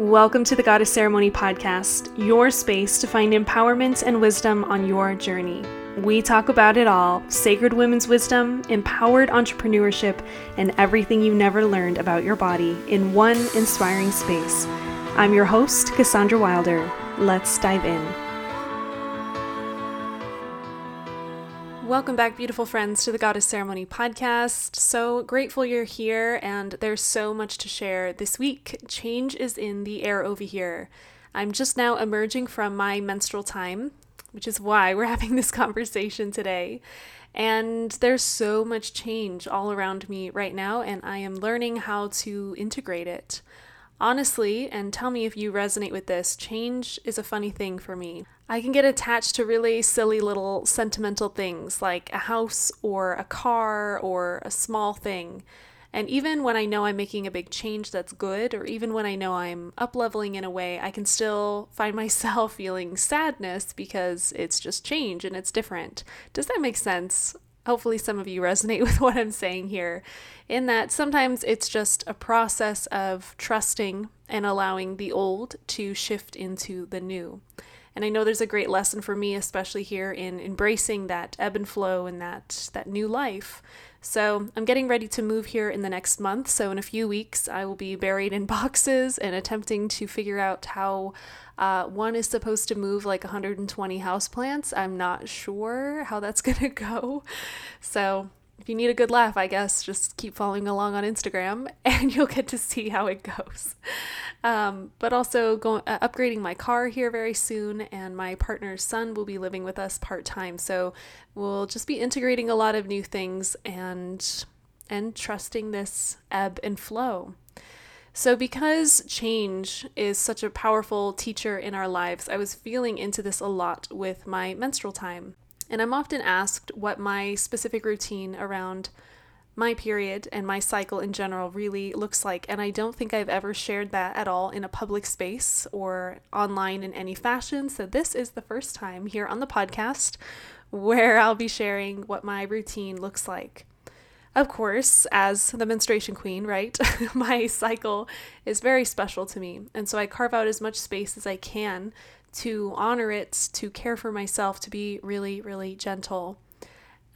Welcome to the Goddess Ceremony Podcast, your space to find empowerment and wisdom on your journey. We talk about it all sacred women's wisdom, empowered entrepreneurship, and everything you never learned about your body in one inspiring space. I'm your host, Cassandra Wilder. Let's dive in. Welcome back, beautiful friends, to the Goddess Ceremony podcast. So grateful you're here, and there's so much to share this week. Change is in the air over here. I'm just now emerging from my menstrual time, which is why we're having this conversation today. And there's so much change all around me right now, and I am learning how to integrate it. Honestly, and tell me if you resonate with this, change is a funny thing for me. I can get attached to really silly little sentimental things like a house or a car or a small thing. And even when I know I'm making a big change that's good, or even when I know I'm up leveling in a way, I can still find myself feeling sadness because it's just change and it's different. Does that make sense? Hopefully, some of you resonate with what I'm saying here, in that sometimes it's just a process of trusting and allowing the old to shift into the new. And I know there's a great lesson for me, especially here in embracing that ebb and flow and that, that new life. So I'm getting ready to move here in the next month. So in a few weeks, I will be buried in boxes and attempting to figure out how uh, one is supposed to move like 120 houseplants. I'm not sure how that's to go. So if you need a good laugh, I guess just keep following along on Instagram and you'll get to see how it goes. Um, but also going uh, upgrading my car here very soon, and my partner's son will be living with us part time. So we'll just be integrating a lot of new things and and trusting this ebb and flow. So, because change is such a powerful teacher in our lives, I was feeling into this a lot with my menstrual time. And I'm often asked what my specific routine around my period and my cycle in general really looks like. And I don't think I've ever shared that at all in a public space or online in any fashion. So this is the first time here on the podcast where I'll be sharing what my routine looks like. Of course, as the menstruation queen, right? my cycle is very special to me. And so I carve out as much space as I can to honor it, to care for myself, to be really, really gentle.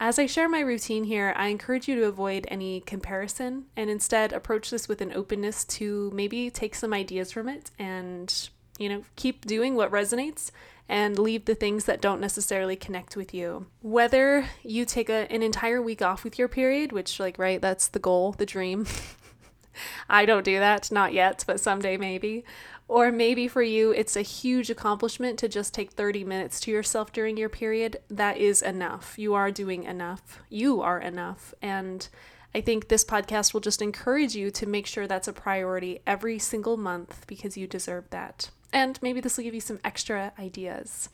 As I share my routine here, I encourage you to avoid any comparison and instead approach this with an openness to maybe take some ideas from it and, you know, keep doing what resonates and leave the things that don't necessarily connect with you. Whether you take a, an entire week off with your period, which, like, right, that's the goal, the dream. I don't do that, not yet, but someday maybe. Or maybe for you, it's a huge accomplishment to just take 30 minutes to yourself during your period. That is enough. You are doing enough. You are enough. And I think this podcast will just encourage you to make sure that's a priority every single month because you deserve that. And maybe this will give you some extra ideas.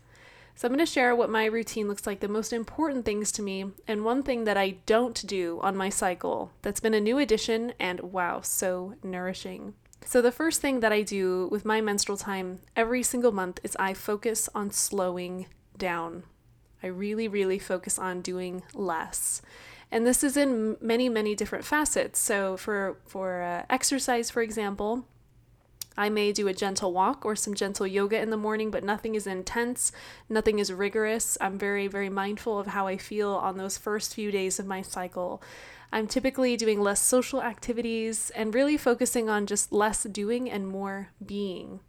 So, I'm going to share what my routine looks like, the most important things to me, and one thing that I don't do on my cycle that's been a new addition and wow, so nourishing. So, the first thing that I do with my menstrual time every single month is I focus on slowing down. I really, really focus on doing less. And this is in many, many different facets. So, for, for uh, exercise, for example, I may do a gentle walk or some gentle yoga in the morning, but nothing is intense, nothing is rigorous. I'm very, very mindful of how I feel on those first few days of my cycle. I'm typically doing less social activities and really focusing on just less doing and more being.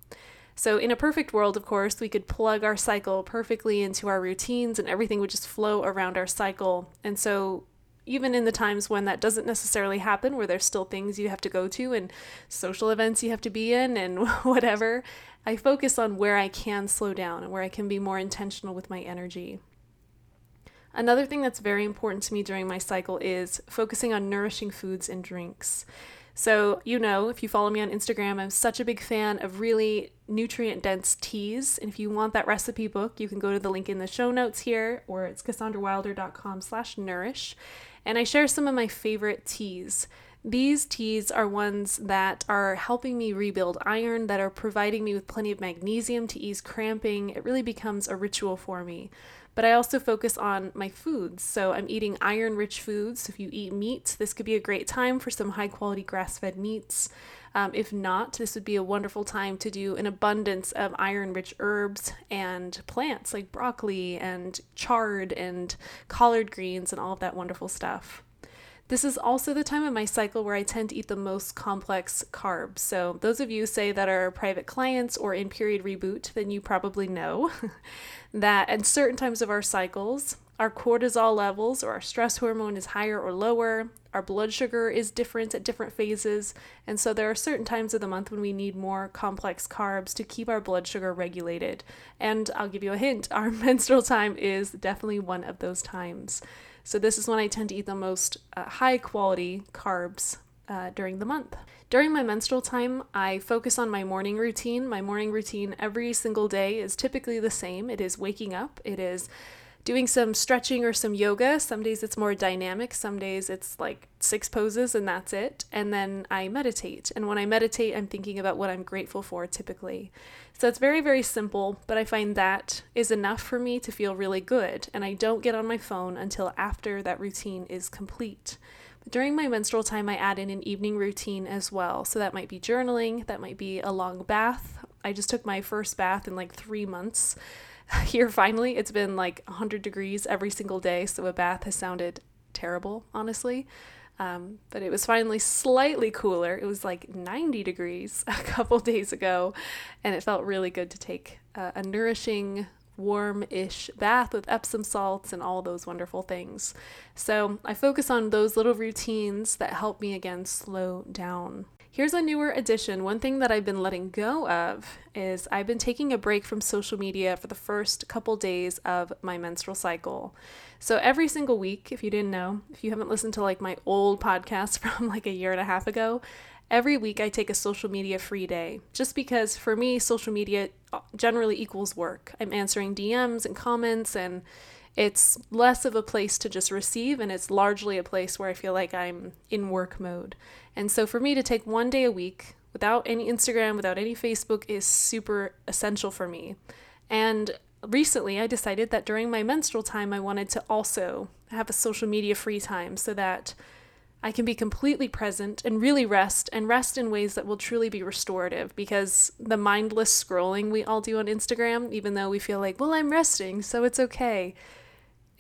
So, in a perfect world, of course, we could plug our cycle perfectly into our routines and everything would just flow around our cycle. And so, even in the times when that doesn't necessarily happen, where there's still things you have to go to and social events you have to be in and whatever, I focus on where I can slow down and where I can be more intentional with my energy. Another thing that's very important to me during my cycle is focusing on nourishing foods and drinks. So, you know, if you follow me on Instagram, I'm such a big fan of really nutrient dense teas. And if you want that recipe book, you can go to the link in the show notes here, or it's cassandrawilder.com slash nourish. And I share some of my favorite teas. These teas are ones that are helping me rebuild iron, that are providing me with plenty of magnesium to ease cramping. It really becomes a ritual for me. But I also focus on my foods. So I'm eating iron rich foods. If you eat meat, this could be a great time for some high quality grass fed meats. Um, if not, this would be a wonderful time to do an abundance of iron rich herbs and plants like broccoli and chard and collard greens and all of that wonderful stuff. This is also the time of my cycle where I tend to eat the most complex carbs. So, those of you say that are private clients or in period reboot, then you probably know that at certain times of our cycles, our cortisol levels or our stress hormone is higher or lower, our blood sugar is different at different phases, and so there are certain times of the month when we need more complex carbs to keep our blood sugar regulated. And I'll give you a hint our menstrual time is definitely one of those times. So, this is when I tend to eat the most uh, high quality carbs uh, during the month. During my menstrual time, I focus on my morning routine. My morning routine every single day is typically the same it is waking up, it is doing some stretching or some yoga. Some days it's more dynamic, some days it's like six poses and that's it. And then I meditate. And when I meditate, I'm thinking about what I'm grateful for typically. So it's very, very simple, but I find that is enough for me to feel really good. And I don't get on my phone until after that routine is complete. During my menstrual time, I add in an evening routine as well. So that might be journaling, that might be a long bath. I just took my first bath in like three months. Here, finally, it's been like 100 degrees every single day, so a bath has sounded terrible, honestly. Um, but it was finally slightly cooler. It was like 90 degrees a couple days ago, and it felt really good to take uh, a nourishing, warm ish bath with Epsom salts and all those wonderful things. So I focus on those little routines that help me again slow down. Here's a newer addition. One thing that I've been letting go of is I've been taking a break from social media for the first couple days of my menstrual cycle. So every single week, if you didn't know, if you haven't listened to like my old podcast from like a year and a half ago, every week I take a social media free day just because for me, social media uh, generally equals work. I'm answering DMs and comments and it's less of a place to just receive and it's largely a place where I feel like I'm in work mode. And so for me to take one day a week without any Instagram, without any Facebook is super essential for me. And recently I decided that during my menstrual time I wanted to also have a social media free time so that I can be completely present and really rest and rest in ways that will truly be restorative because the mindless scrolling we all do on Instagram, even though we feel like, well, I'm resting, so it's okay,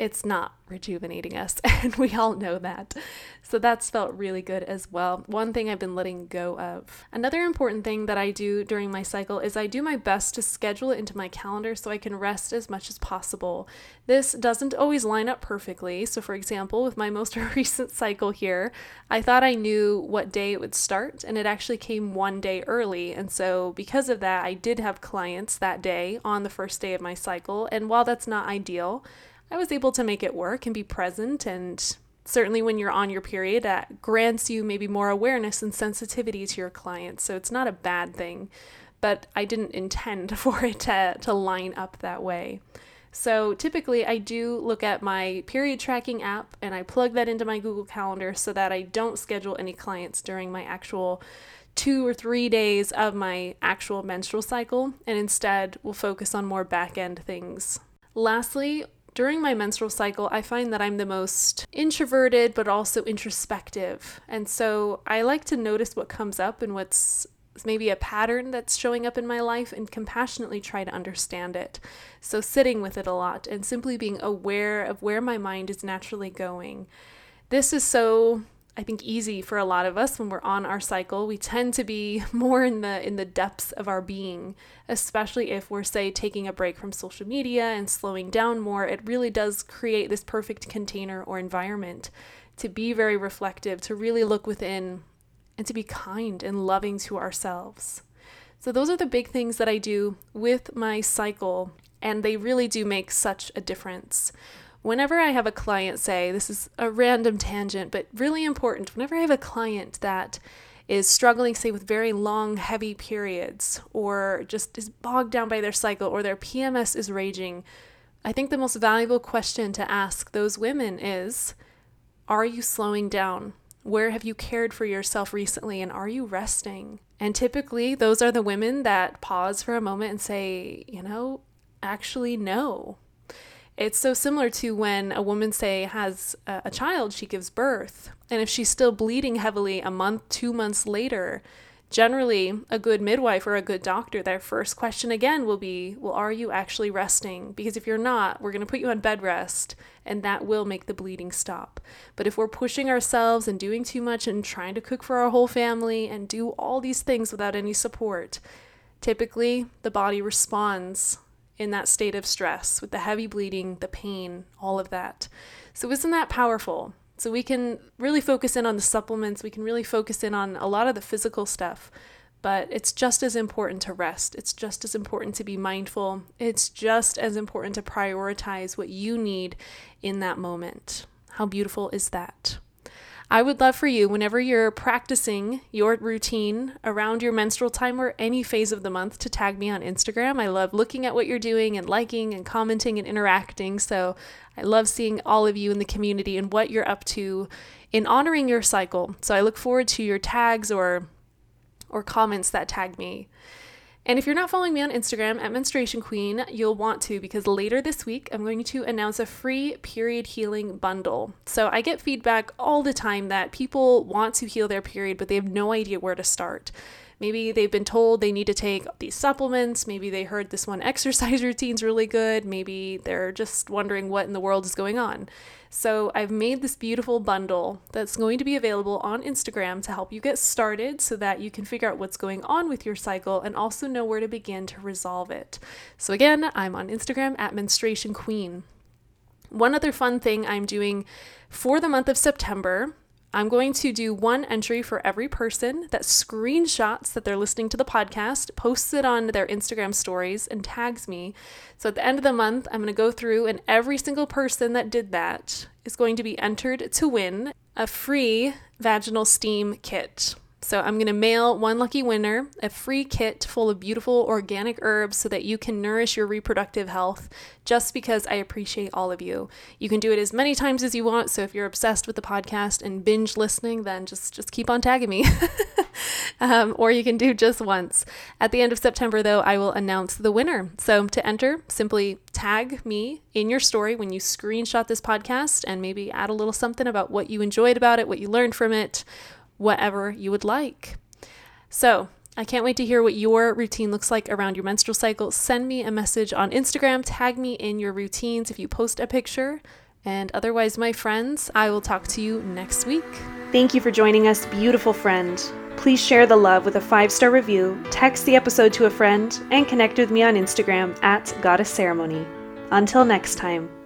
it's not rejuvenating us, and we all know that. So that's felt really good as well. One thing I've been letting go of. Another important thing that I do during my cycle is I do my best to schedule it into my calendar so I can rest as much as possible. This doesn't always line up perfectly. So, for example, with my most recent cycle here, I thought I knew what day it would start, and it actually came one day early. And so, because of that, I did have clients that day on the first day of my cycle. And while that's not ideal, I was able to make it work and be present. And certainly, when you're on your period, that grants you maybe more awareness and sensitivity to your clients. So it's not a bad thing, but I didn't intend for it to, to line up that way. So typically, I do look at my period tracking app and I plug that into my Google Calendar so that I don't schedule any clients during my actual two or three days of my actual menstrual cycle and instead will focus on more back end things. Lastly, during my menstrual cycle, I find that I'm the most introverted but also introspective. And so I like to notice what comes up and what's maybe a pattern that's showing up in my life and compassionately try to understand it. So sitting with it a lot and simply being aware of where my mind is naturally going. This is so I think easy for a lot of us when we're on our cycle. We tend to be more in the in the depths of our being, especially if we're say taking a break from social media and slowing down more. It really does create this perfect container or environment to be very reflective, to really look within and to be kind and loving to ourselves. So those are the big things that I do with my cycle and they really do make such a difference whenever I have a client say, this is a random tangent, but really important, whenever I have a client that is struggling, say, with very long, heavy periods, or just is bogged down by their cycle, or their PMS is raging, I think the most valuable question to ask those women is Are you slowing down? Where have you cared for yourself recently, and are you resting? And typically, those are the women that pause for a moment and say, You know, actually, no. It's so similar to when a woman, say, has a, a child, she gives birth, and if she's still bleeding heavily a month, two months later, generally a good midwife or a good doctor, their first question again will be, Well, are you actually resting? Because if you're not, we're going to put you on bed rest and that will make the bleeding stop. But if we're pushing ourselves and doing too much and trying to cook for our whole family and do all these things without any support, typically the body responds in that state of stress with the heavy bleeding, the pain, all of that. So, isn't that powerful? So we can really focus in on the supplements, we can really focus in on a lot of the physical stuff, but it's just as important to rest. It's just as important to be mindful. It's just as important to prioritize what you need in that moment. How beautiful is that? I would love for you, whenever you're practicing your routine around your menstrual time or any phase of the month, to tag me on Instagram. I love looking at what you're doing and liking and commenting and interacting. So I love seeing all of you in the community and what you're up to in honoring your cycle. So I look forward to your tags or or comments that tag me. And if you're not following me on Instagram at Menstruation Queen, you'll want to because later this week I'm going to announce a free period healing bundle. So I get feedback all the time that people want to heal their period, but they have no idea where to start. Maybe they've been told they need to take these supplements. Maybe they heard this one exercise routine's really good. Maybe they're just wondering what in the world is going on. So I've made this beautiful bundle that's going to be available on Instagram to help you get started so that you can figure out what's going on with your cycle and also know where to begin to resolve it. So again, I'm on Instagram at menstruation queen. One other fun thing I'm doing for the month of September I'm going to do one entry for every person that screenshots that they're listening to the podcast, posts it on their Instagram stories, and tags me. So at the end of the month, I'm going to go through, and every single person that did that is going to be entered to win a free vaginal steam kit. So I'm going to mail one lucky winner a free kit full of beautiful organic herbs so that you can nourish your reproductive health just because I appreciate all of you. You can do it as many times as you want, so if you're obsessed with the podcast and binge listening, then just just keep on tagging me. um, or you can do just once. At the end of September though, I will announce the winner. So to enter, simply tag me in your story when you screenshot this podcast and maybe add a little something about what you enjoyed about it, what you learned from it whatever you would like. So, I can't wait to hear what your routine looks like around your menstrual cycle. Send me a message on Instagram, tag me in your routines if you post a picture. And otherwise, my friends, I will talk to you next week. Thank you for joining us, beautiful friend. Please share the love with a five star review, text the episode to a friend, and connect with me on Instagram at Goddess Ceremony. Until next time.